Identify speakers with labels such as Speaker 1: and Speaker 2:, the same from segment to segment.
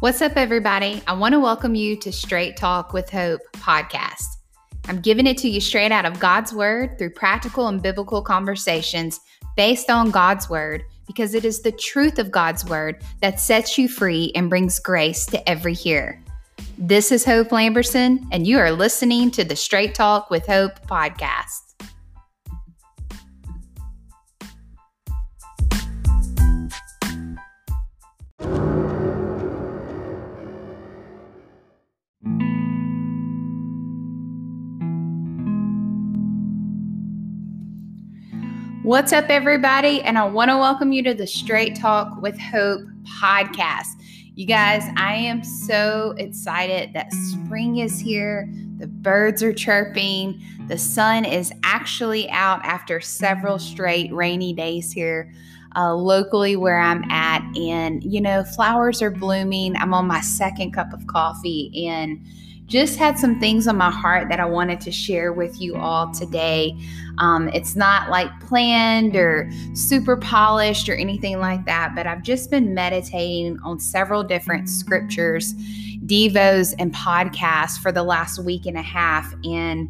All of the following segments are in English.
Speaker 1: What's up, everybody? I want to welcome you to Straight Talk with Hope podcast. I'm giving it to you straight out of God's Word through practical and biblical conversations based on God's Word because it is the truth of God's Word that sets you free and brings grace to every hearer. This is Hope Lamberson, and you are listening to the Straight Talk with Hope podcast. What's up, everybody? And I want to welcome you to the Straight Talk with Hope podcast. You guys, I am so excited that spring is here. The birds are chirping. The sun is actually out after several straight rainy days here uh, locally where I'm at. And, you know, flowers are blooming. I'm on my second cup of coffee and just had some things on my heart that I wanted to share with you all today. Um, it's not like planned or super polished or anything like that, but I've just been meditating on several different scriptures, devos, and podcasts for the last week and a half. And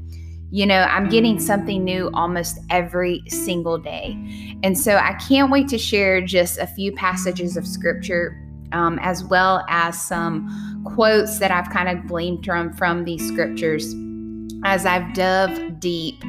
Speaker 1: you know, I'm getting something new almost every single day. And so I can't wait to share just a few passages of scripture um, as well as some quotes that I've kind of gleaned from from these scriptures as I've dove deep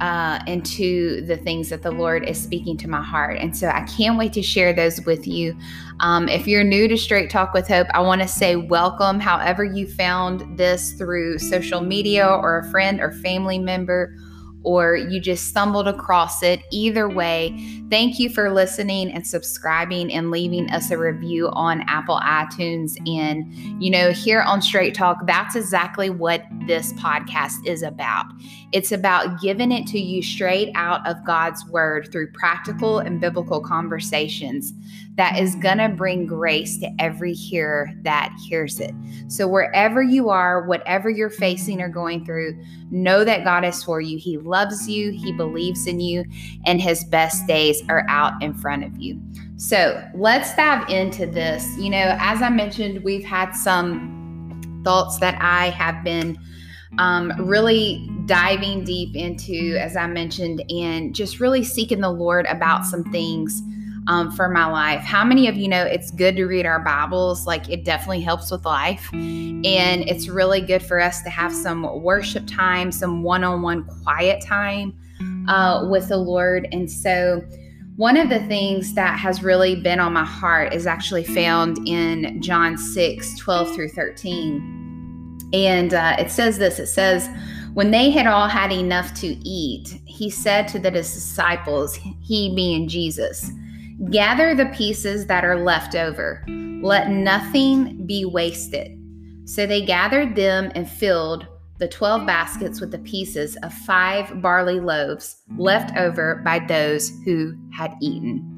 Speaker 1: uh, into the things that the Lord is speaking to my heart. And so I can't wait to share those with you. Um, if you're new to Straight Talk with Hope, I want to say welcome. However, you found this through social media or a friend or family member or you just stumbled across it. Either way, thank you for listening and subscribing and leaving us a review on Apple iTunes. And, you know, here on Straight Talk, that's exactly what this podcast is about. It's about giving it to you straight out of God's word through practical and biblical conversations that is going to bring grace to every hearer that hears it. So, wherever you are, whatever you're facing or going through, know that God is for you. He loves you, He believes in you, and His best days are out in front of you. So, let's dive into this. You know, as I mentioned, we've had some thoughts that I have been um, really diving deep into, as I mentioned, and just really seeking the Lord about some things um, for my life. How many of you know it's good to read our Bibles? Like it definitely helps with life. And it's really good for us to have some worship time, some one on one quiet time uh, with the Lord. And so, one of the things that has really been on my heart is actually found in John 6 12 through 13. And uh, it says this it says, when they had all had enough to eat, he said to the disciples, he being Jesus, Gather the pieces that are left over. Let nothing be wasted. So they gathered them and filled the 12 baskets with the pieces of five barley loaves left over by those who had eaten.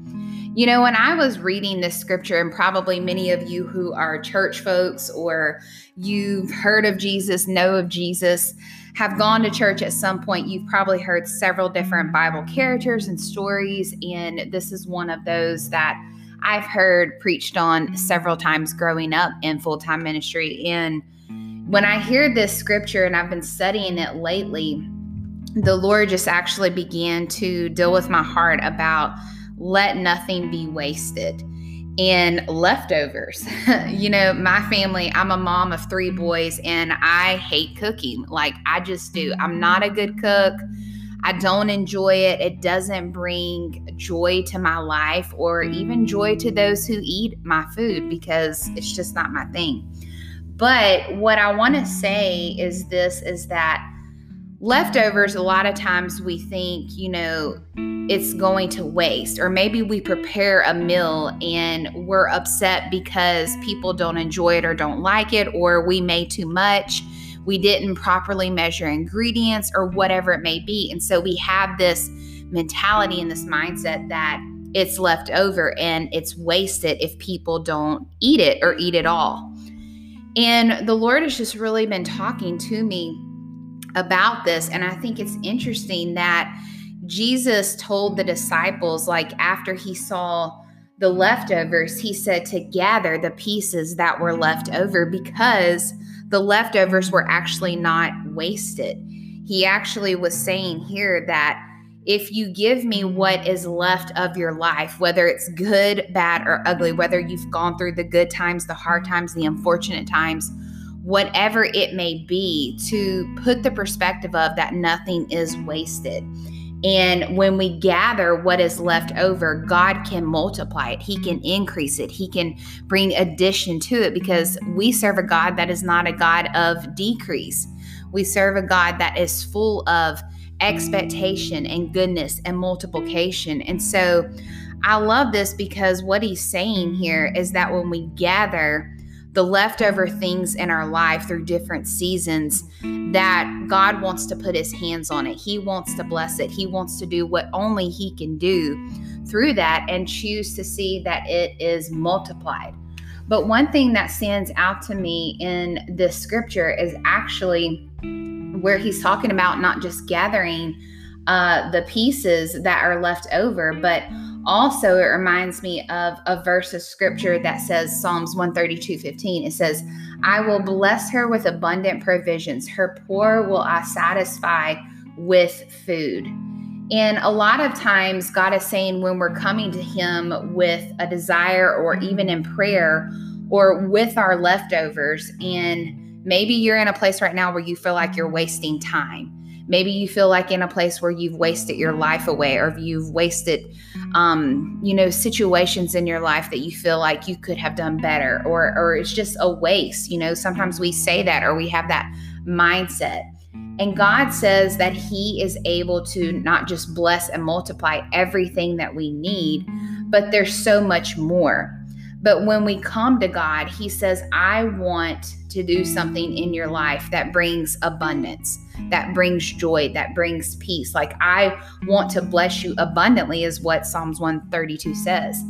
Speaker 1: You know, when I was reading this scripture, and probably many of you who are church folks or you've heard of Jesus, know of Jesus, have gone to church at some point, you've probably heard several different Bible characters and stories. And this is one of those that I've heard preached on several times growing up in full time ministry. And when I hear this scripture and I've been studying it lately, the Lord just actually began to deal with my heart about let nothing be wasted and leftovers. you know, my family, I'm a mom of three mm-hmm. boys and I hate cooking. Like, I just do. I'm not a good cook. I don't enjoy it. It doesn't bring joy to my life or even joy to mm. those who eat my food because it's just not my thing. But what I want to say is this is that leftovers, a lot of times we think, you know, it's going to waste. Or maybe we prepare a meal and we're upset because people don't enjoy it or don't like it, or we made too much. We didn't properly measure ingredients or whatever it may be. And so we have this mentality and this mindset that it's left over and it's wasted if people don't eat it or eat it all. And the Lord has just really been talking to me about this. And I think it's interesting that Jesus told the disciples, like after he saw the leftovers, he said to gather the pieces that were left over because the leftovers were actually not wasted. He actually was saying here that if you give me what is left of your life, whether it's good, bad, or ugly, whether you've gone through the good times, the hard times, the unfortunate times, whatever it may be, to put the perspective of that nothing is wasted. And when we gather what is left over, God can multiply it. He can increase it. He can bring addition to it because we serve a God that is not a God of decrease. We serve a God that is full of expectation and goodness and multiplication. And so I love this because what he's saying here is that when we gather, the leftover things in our life through different seasons that God wants to put his hands on it. He wants to bless it. He wants to do what only he can do through that and choose to see that it is multiplied. But one thing that stands out to me in this scripture is actually where he's talking about not just gathering uh, the pieces that are left over, but also, it reminds me of a verse of scripture that says Psalms 132 15. It says, I will bless her with abundant provisions. Her poor will I satisfy with food. And a lot of times, God is saying when we're coming to Him with a desire or even in prayer or with our leftovers, and maybe you're in a place right now where you feel like you're wasting time Maybe you feel like in a place where you've wasted your life away or you've wasted, um, you know, situations in your life that you feel like you could have done better or, or it's just a waste. You know, sometimes we say that or we have that mindset. And God says that He is able to not just bless and multiply everything that we need, but there's so much more. But when we come to God, He says, I want to do something in your life that brings abundance, that brings joy, that brings peace. Like, I want to bless you abundantly, is what Psalms 132 says.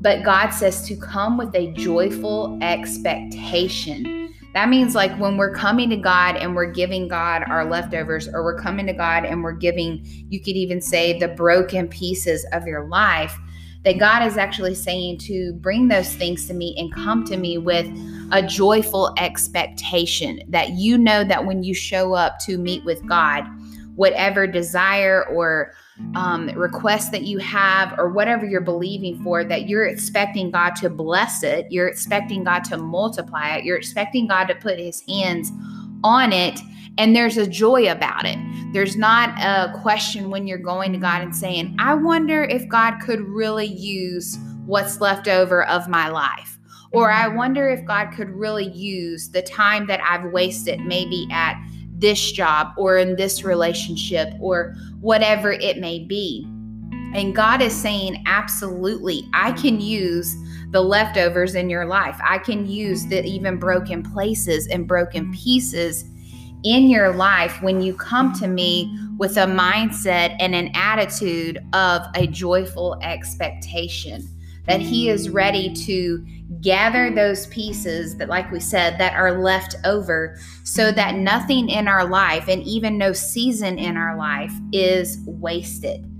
Speaker 1: But God says to come with a joyful expectation. That means, like, when we're coming to God and we're giving God our leftovers, or we're coming to God and we're giving, you could even say, the broken pieces of your life that God is actually saying to bring those things to me and come to me with a joyful expectation that you know that when you show up to meet with God, whatever desire or um, request that you have or whatever you're believing for, that you're expecting God to bless it, you're expecting God to multiply it, you're expecting God to put his hands on it and there's a joy about it. There's not a question when you're going to God and saying, I wonder if God could really use what's left over of my life. Or I wonder if God could really use the time that I've wasted maybe at this job or in this relationship or whatever it may be. And God is saying, absolutely, I can use the leftovers in your life. I can use the even broken places and broken pieces in your life when you come to me with a mindset and an attitude of a joyful expectation that he is ready to gather those pieces that like we said that are left over so that nothing in our life and even no season in our life is wasted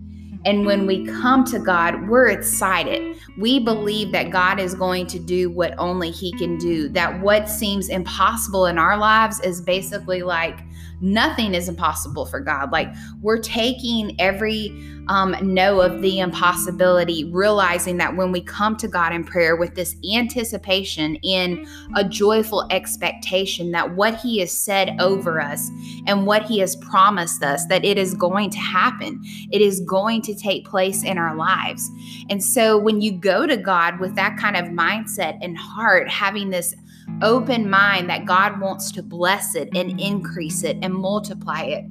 Speaker 1: and when we come to God, we're excited. We believe that God is going to do what only He can do, that what seems impossible in our lives is basically like nothing is impossible for God. Like we're taking every um, no of the impossibility, realizing that when we come to God in prayer with this anticipation in a joyful expectation that what He has said over us and what He has promised us, that it is going to happen, it is going to take place in our lives. And so when you go to God with that kind of mindset and heart, having this open mind that God wants to bless it and increase it and multiply it,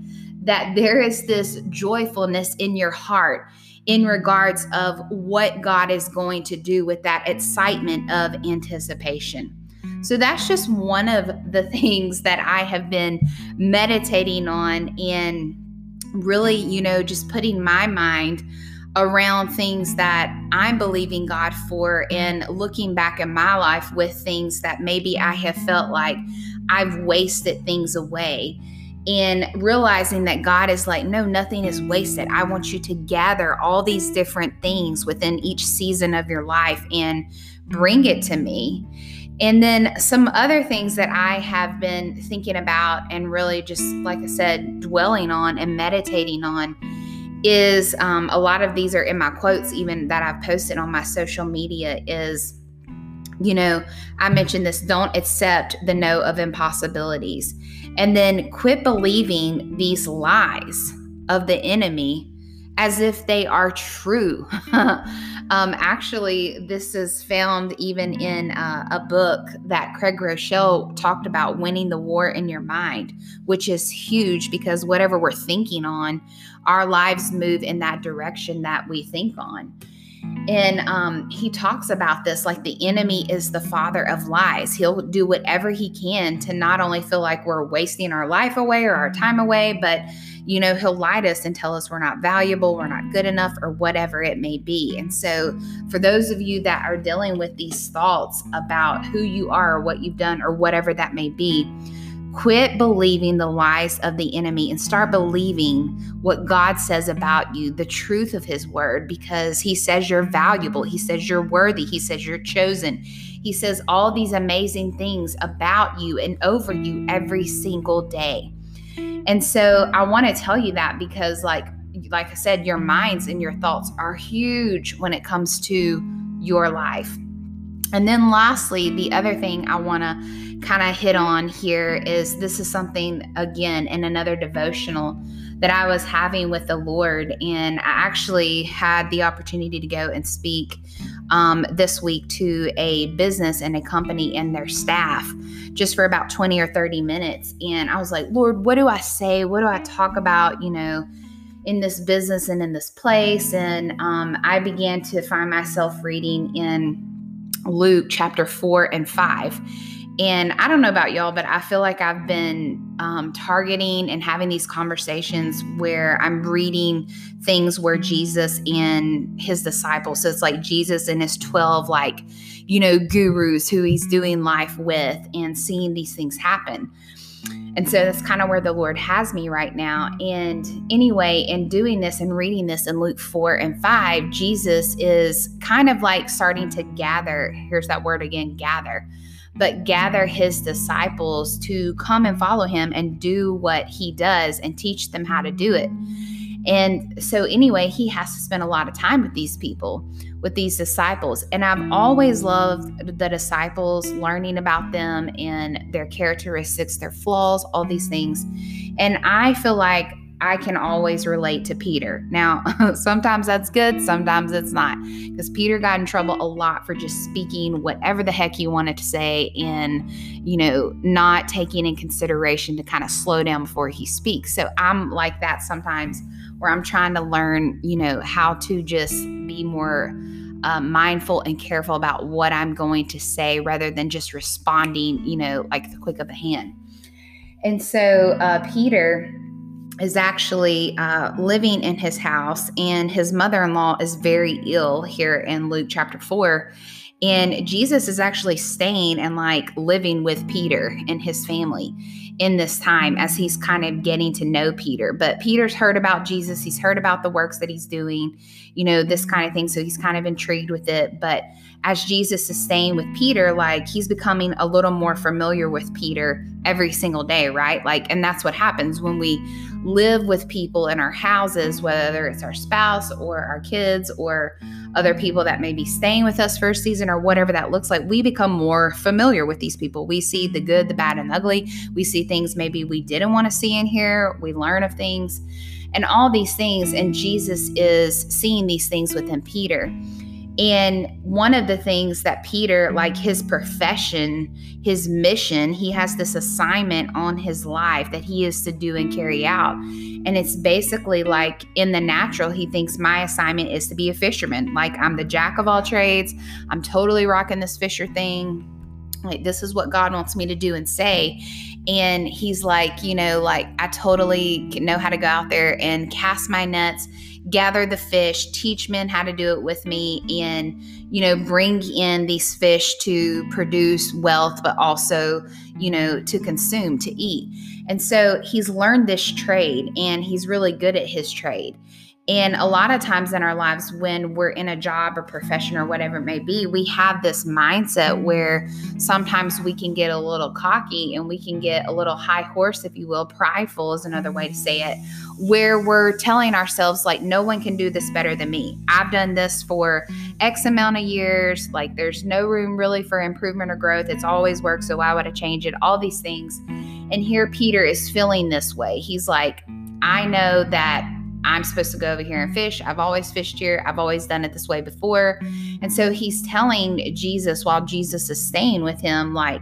Speaker 1: that there is this joyfulness in your heart in regards of what God is going to do with that excitement of anticipation. So that's just one of the things that I have been meditating on and really, you know, just putting my mind around things that I'm believing God for and looking back in my life with things that maybe I have felt like I've wasted things away and realizing that God is like, no, nothing is wasted. I want you to gather all these different things within each season of your life and bring it to me. And then some other things that I have been thinking about and really just, like I said, dwelling on and meditating on is um, a lot of these are in my quotes, even that I've posted on my social media, is you know, I mentioned this don't accept the no of impossibilities. And then quit believing these lies of the enemy as if they are true. um, actually, this is found even in uh, a book that Craig Groeschel talked about winning the war in your mind, which is huge because whatever we're thinking on, our lives move in that direction that we think on. And um, he talks about this like the enemy is the father of lies. He'll do whatever he can to not only feel like we're wasting our life away or our time away, but you know, he'll lie to us and tell us we're not valuable, we're not good enough, or whatever it may be. And so, for those of you that are dealing with these thoughts about who you are, or what you've done, or whatever that may be, Quit believing the lies of the enemy and start believing what God says about you, the truth of His word, because He says you're valuable. He says you're worthy. He says you're chosen. He says all these amazing things about you and over you every single day. And so I want to tell you that because, like, like I said, your minds and your thoughts are huge when it comes to your life. And then, lastly, the other thing I want to kind of hit on here is this is something, again, in another devotional that I was having with the Lord. And I actually had the opportunity to go and speak um, this week to a business and a company and their staff just for about 20 or 30 minutes. And I was like, Lord, what do I say? What do I talk about? You know, in this business and in this place. And um, I began to find myself reading in Luke chapter 4 and 5. And I don't know about y'all, but I feel like I've been um, targeting and having these conversations where I'm reading things where Jesus and his disciples, so it's like Jesus and his 12, like, you know, gurus who he's doing life with and seeing these things happen. And so that's kind of where the Lord has me right now. And anyway, in doing this and reading this in Luke 4 and 5, Jesus is kind of like starting to gather. Here's that word again gather but gather his disciples to come and follow him and do what he does and teach them how to do it. And so, anyway, he has to spend a lot of time with these people, with these disciples. And I've always loved the disciples, learning about them and their characteristics, their flaws, all these things. And I feel like I can always relate to Peter. Now, sometimes that's good, sometimes it's not. Because Peter got in trouble a lot for just speaking whatever the heck he wanted to say and, you know, not taking in consideration to kind of slow down before he speaks. So I'm like that sometimes where I'm trying to learn, you know, how to just be more uh, mindful and careful about what I'm going to say rather than just responding, you know, like the click of a hand. And so uh, Peter is actually uh, living in his house, and his mother in law is very ill here in Luke chapter 4. And Jesus is actually staying and like living with Peter and his family in this time as he's kind of getting to know Peter. But Peter's heard about Jesus, he's heard about the works that he's doing, you know, this mm-hmm. kind of thing. So he's kind of intrigued with it. But as Jesus is staying with Peter, like he's becoming a little more familiar with Peter every single day, right? Like, and that's what happens when we live with people in our houses, whether it's our spouse or our kids or other people that may be staying with us for a season or whatever that looks like. We become more familiar with these people. We see the good, the bad, and the ugly. We see things maybe we didn't want to see in here. We learn of things and all these things. And Jesus is seeing these things within Peter. And one of the things that Peter, like his profession, his mission, he has this assignment on his life that he is to do and carry out. And it's basically like in the natural, he thinks my assignment is to be a fisherman. Like I'm the jack of all trades, I'm totally rocking this fisher thing. Like, this is what God wants me to do and say. And he's like, you know, like I totally know how to go out there and cast my nets gather the fish, teach men how to do it with me, and, you know, bring in these fish to produce wealth, but also, you know, to consume, to eat. And so he's learned this trade and he's really good at his trade. And a lot of times in our lives, when we're in a job or profession or whatever it may be, we have this mindset where sometimes we can get a little cocky and we can get a little high horse, if you will. Prideful is another way to say it, where we're telling ourselves, like, no one can do this better than me. I've done this for X amount of years. Like, there's no room really for improvement or growth. It's always worked. So why would I change it? All these things. And here Peter is feeling this way. He's like, I know that I'm supposed to go over here and fish. I've always fished here. I've always done it this way before. And so he's telling Jesus while Jesus is staying with him, like,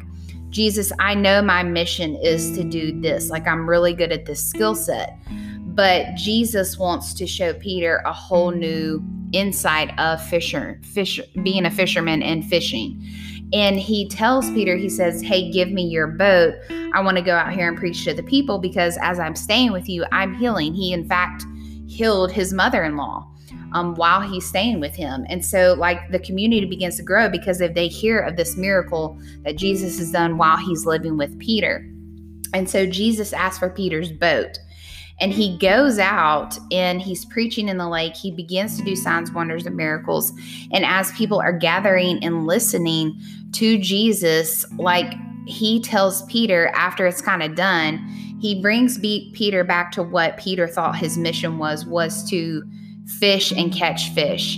Speaker 1: Jesus, I know my mission is to do this. Like, I'm really good at this skill set. But Jesus wants to show Peter a whole new insight of fisher, fish, being a fisherman and fishing. And he tells Peter, he says, Hey, give me your boat. I want to go out here and preach to the people because as I'm staying with you, I'm healing. He, in fact, killed his mother in law. Um, while he's staying with him. And so, like, the community begins to grow because if they hear of this miracle that Jesus has done while he's living with Peter. And so, Jesus asks for Peter's boat. And he goes out and he's preaching in the lake. He begins to do signs, wonders, and miracles. And as people are gathering and listening to Jesus, like he tells Peter after it's kind of done, he brings Peter back to what Peter thought his mission was was to fish and catch fish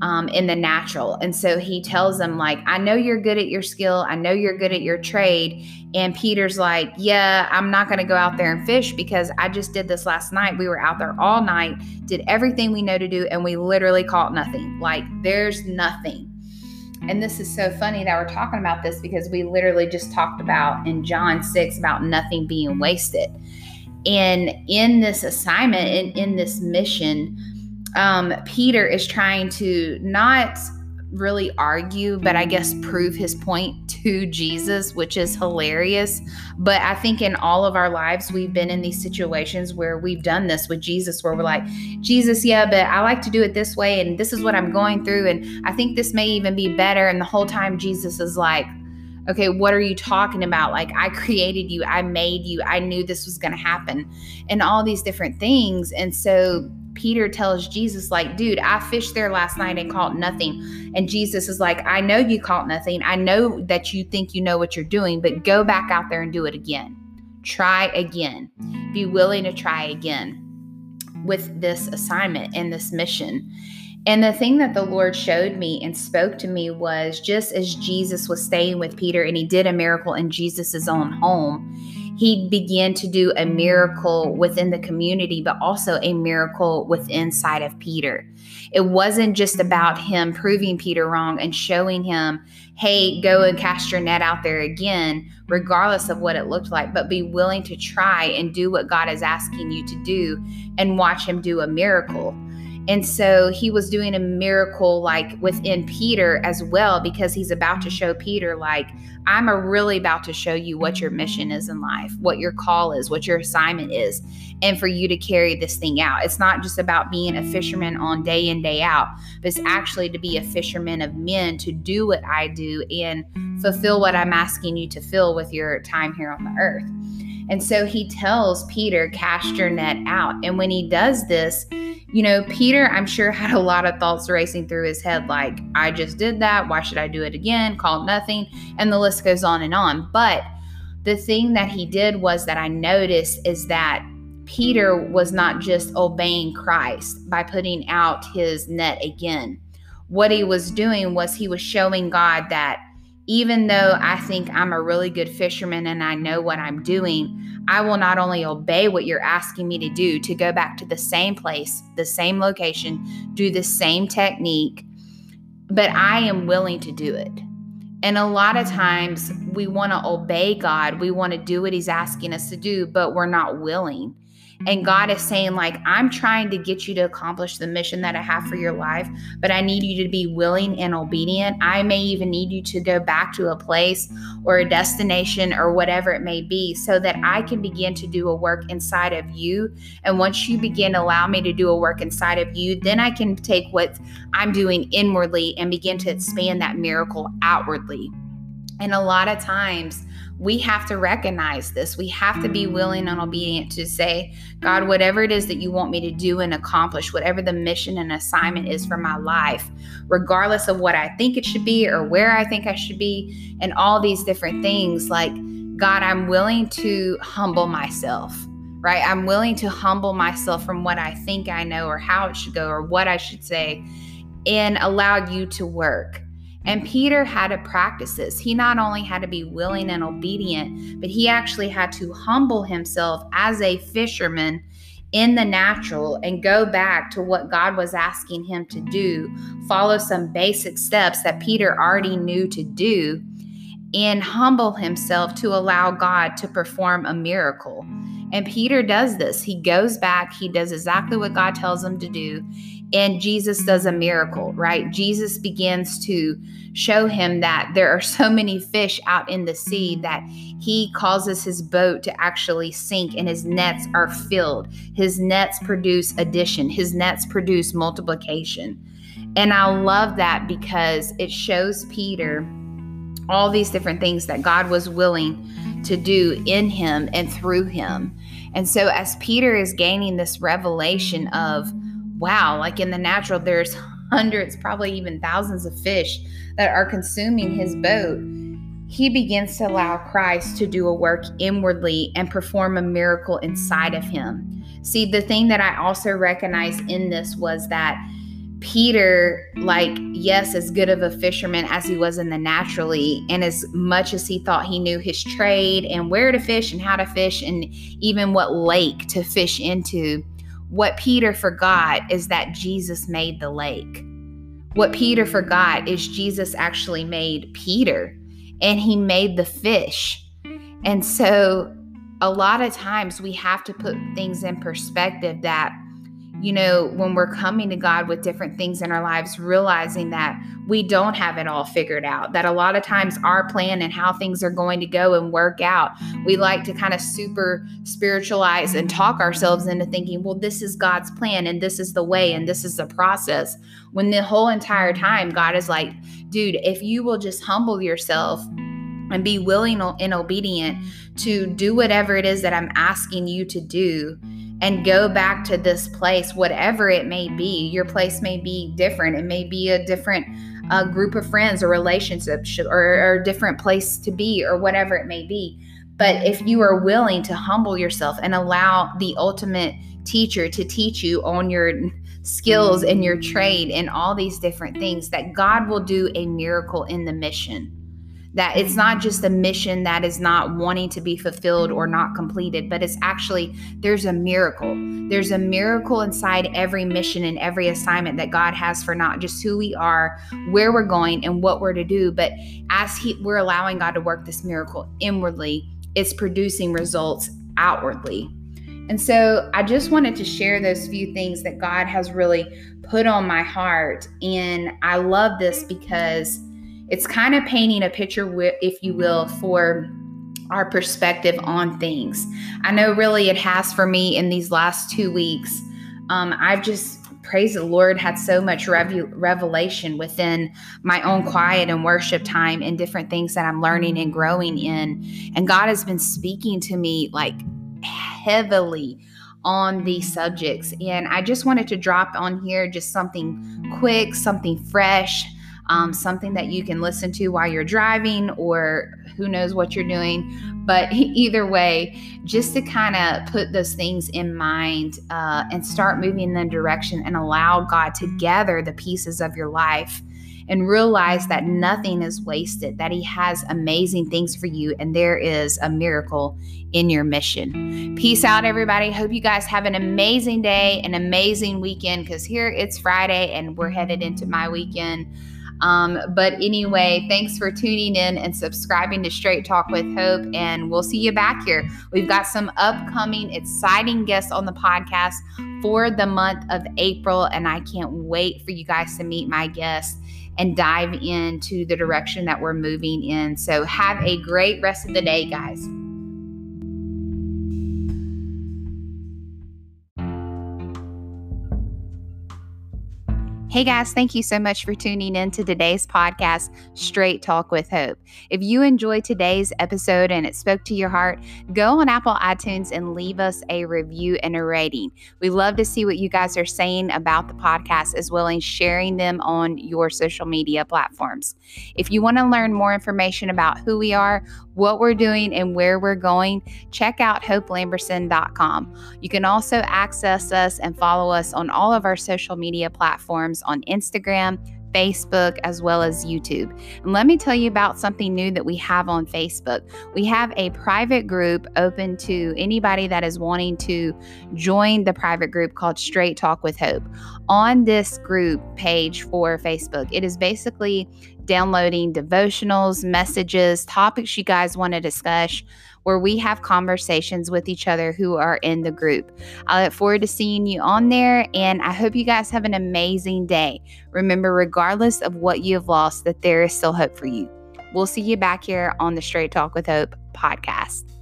Speaker 1: um, in the natural. And so he tells him like, I know you're good at your skill. I know you're good at your trade. And Peter's like, Yeah, I'm not going to go out there and fish because I just did this last night. We were out there all night, did everything we know to do, and we literally caught nothing. Like, there's nothing. And this is so funny that we're talking about this because we literally just talked about in John 6 about nothing being wasted. And in this assignment, in, in this mission, um, Peter is trying to not really argue, but I guess prove his point to Jesus, which is hilarious. But I think in all of our lives, we've been in these situations where we've done this with Jesus, where we're like, Jesus, yeah, but I like to do it this way, and this is what I'm going through, and I think this may even be better. And the whole time, Jesus is like, okay, what are you talking about? Like, I created you, I made you, I knew this was going to happen, and all these different things. And so, Peter tells Jesus, like, dude, I fished there last night and caught nothing. And Jesus is like, I know you caught nothing. I know that you think you know what you're doing, but go back out there and do it again. Try again. Be willing to try again with this assignment and this mission. And the thing that the Lord showed me and spoke to me was just as Jesus was staying with Peter and he did a miracle in Jesus's own home, he began to do a miracle within the community, but also a miracle within side of Peter. It wasn't just about him proving Peter wrong and showing him, hey, go and cast your net out there again, regardless of what it looked like, but be willing to try and do what God is asking you to do and watch him do a miracle. And so he was doing a miracle like within Peter as well, because he's about to show Peter, like, I'm really about to show you what your mission is in life, what your call is, what your assignment is, and for you to carry this thing out. It's not just about being a fisherman on day in, day out, but it's actually to be a fisherman of men, to do what I do and fulfill what I'm asking you to fill with your time here on the earth. And so he tells Peter, cast your net out. And when he does this, you know, Peter, I'm sure, had a lot of thoughts racing through his head like, I just did that. Why should I do it again? Called nothing. And the list goes on and on. But the thing that he did was that I noticed is that Peter was not just obeying Christ by putting out his net again. What he was doing was he was showing God that even though I think I'm a really good fisherman and I know what I'm doing, I will not only obey what you're asking me to do to go back to the same place, the same location, do the same technique, but I am willing to do it. And a lot of times we want to obey God, we want to do what He's asking us to do, but we're not willing. And God is saying, like, I'm trying to get you to accomplish the mission that I have for your life, but I need you to be willing and obedient. I may even need you to go back to a place or a destination or whatever it may be so that I can begin to do a work inside of you. And once you begin to allow me to do a work inside of you, then I can take what I'm doing inwardly and begin to expand that miracle outwardly. And a lot of times, we have to recognize this. We have to be willing and obedient to say, God, whatever it is that you want me to do and accomplish, whatever the mission and assignment is for my life, regardless of what I think it should be or where I think I should be, and all these different things, like, God, I'm willing to humble myself, right? I'm willing to humble myself from what I think I know or how it should go or what I should say and allow you to work. And Peter had to practice this. He not only had to be willing and obedient, but he actually had to humble himself as a fisherman in the natural and go back to what God was asking him to do, follow some basic steps that Peter already knew to do, and humble himself to allow God to perform a miracle. And Peter does this. He goes back, he does exactly what God tells him to do, and Jesus does a miracle, right? Jesus begins to show him that there are so many fish out in the sea that he causes his boat to actually sink and his nets are filled. His nets produce addition, his nets produce multiplication. And I love that because it shows Peter all these different things that God was willing to do in him and through him. And so, as Peter is gaining this revelation of, wow, like in the natural, there's hundreds, probably even thousands of fish that are consuming his boat, he begins to allow Christ to do a work inwardly and perform a miracle inside of him. See, the thing that I also recognized in this was that Peter, like, yes, as good of a fisherman as he was in the naturally, and as much as he thought he knew his trade and where to fish and how to fish, and even what lake to fish into, what Peter forgot is that Jesus made the lake. What Peter forgot is Jesus actually made Peter and he made the fish. And so, a lot of times we have to put things in perspective that you know, when we're coming to God with different things in our lives, realizing that we don't have it all figured out, that a lot of times our plan and how things are going to go and work out, we like to kind of super spiritualize and talk ourselves into thinking, well, this is God's plan and this is the way and this is the process. When the whole entire time, God is like, dude, if you will just humble yourself and be willing and obedient to do whatever it is that I'm asking you to do and go back to this place, whatever it may be. Your place may be different. It may be a different uh, group of friends or relationships or, or a different place to be or whatever it may be. But if you are willing to humble yourself and allow the ultimate teacher to teach you on your skills and your trade and all these different things, that God will do a miracle in the mission that it's not just a mission that is not wanting to be fulfilled or not completed, but it's actually there's a miracle. There's a miracle inside every mission and every assignment that God has for not just who we are, where we're going, and what we're to do, but as he, we're allowing God to work this miracle inwardly, it's producing results outwardly. And so I just wanted to share those few things that God has really put on my heart. And I love this because it's kind of painting a picture, if you will, for our perspective on things. I know really it has for me in these last two weeks. Um, I've just, praise the Lord, had so much rev- revelation within my own quiet and worship time and different things that I'm learning and growing in. And God has been speaking to me like heavily on these subjects. And I just wanted to drop on here just something quick, something fresh um, something that you can listen to while you're driving or who knows what you're doing. But either way, just to kind of put those things in mind uh, and start moving in the direction and allow God to gather the pieces of your life and realize that nothing is wasted, that He has amazing things for you, and there is a miracle in your mission. Peace out, everybody. Hope you guys have an amazing day, an amazing weekend, because here it's Friday and we're headed into my weekend. Um, but anyway, thanks for tuning in and subscribing to Straight Talk with Hope. And we'll see you back here. We've got some upcoming exciting guests on the podcast for the month of April. And I can't wait for you guys to meet my guests and dive into the direction that we're moving in. So have a great rest of the day, guys. Hey guys, thank you so much for tuning in to today's podcast, Straight Talk with Hope. If you enjoyed today's episode and it spoke to your heart, go on Apple iTunes and leave us a review and a rating. We love to see what you guys are saying about the podcast as well as sharing them on your social media platforms. If you want to learn more information about who we are, what we're doing, and where we're going, check out hopelamberson.com. You can also access us and follow us on all of our social media platforms on Instagram, Facebook, as well as YouTube. And let me tell you about something new that we have on Facebook. We have a private group open to anybody that is wanting to join the private group called Straight Talk with Hope. On this group page for Facebook, it is basically downloading devotionals, messages, topics you guys want to discuss where we have conversations with each other who are in the group. I look forward to seeing you on there, and I hope you guys have an amazing day. Remember, regardless of what you have lost, that there is still hope for you. We'll see you back here on the Straight Talk with Hope podcast.